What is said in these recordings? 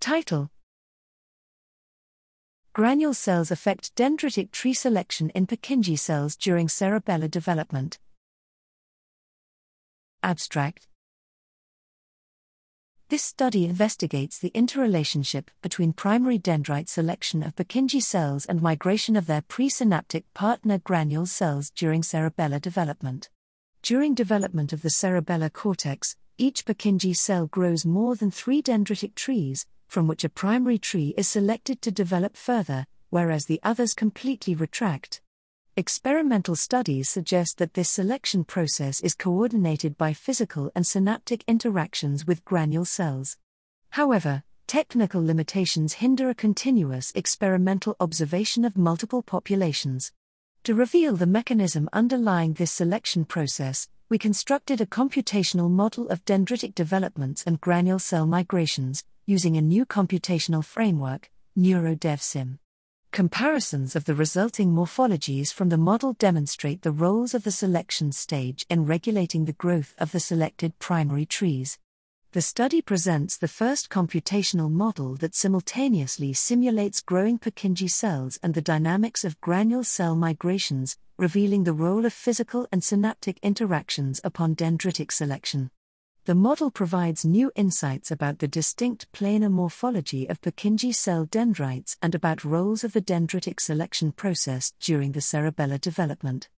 Title Granule cells affect dendritic tree selection in Purkinje cells during cerebellar development. Abstract This study investigates the interrelationship between primary dendrite selection of Purkinje cells and migration of their presynaptic partner granule cells during cerebellar development. During development of the cerebellar cortex, each Purkinje cell grows more than three dendritic trees, from which a primary tree is selected to develop further, whereas the others completely retract. Experimental studies suggest that this selection process is coordinated by physical and synaptic interactions with granule cells. However, technical limitations hinder a continuous experimental observation of multiple populations. To reveal the mechanism underlying this selection process, we constructed a computational model of dendritic developments and granule cell migrations, using a new computational framework, NeuroDevSim. Comparisons of the resulting morphologies from the model demonstrate the roles of the selection stage in regulating the growth of the selected primary trees. The study presents the first computational model that simultaneously simulates growing Purkinje cells and the dynamics of granule cell migrations, revealing the role of physical and synaptic interactions upon dendritic selection. The model provides new insights about the distinct planar morphology of Purkinje cell dendrites and about roles of the dendritic selection process during the cerebellar development.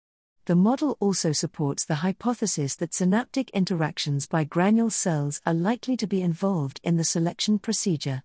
The model also supports the hypothesis that synaptic interactions by granule cells are likely to be involved in the selection procedure.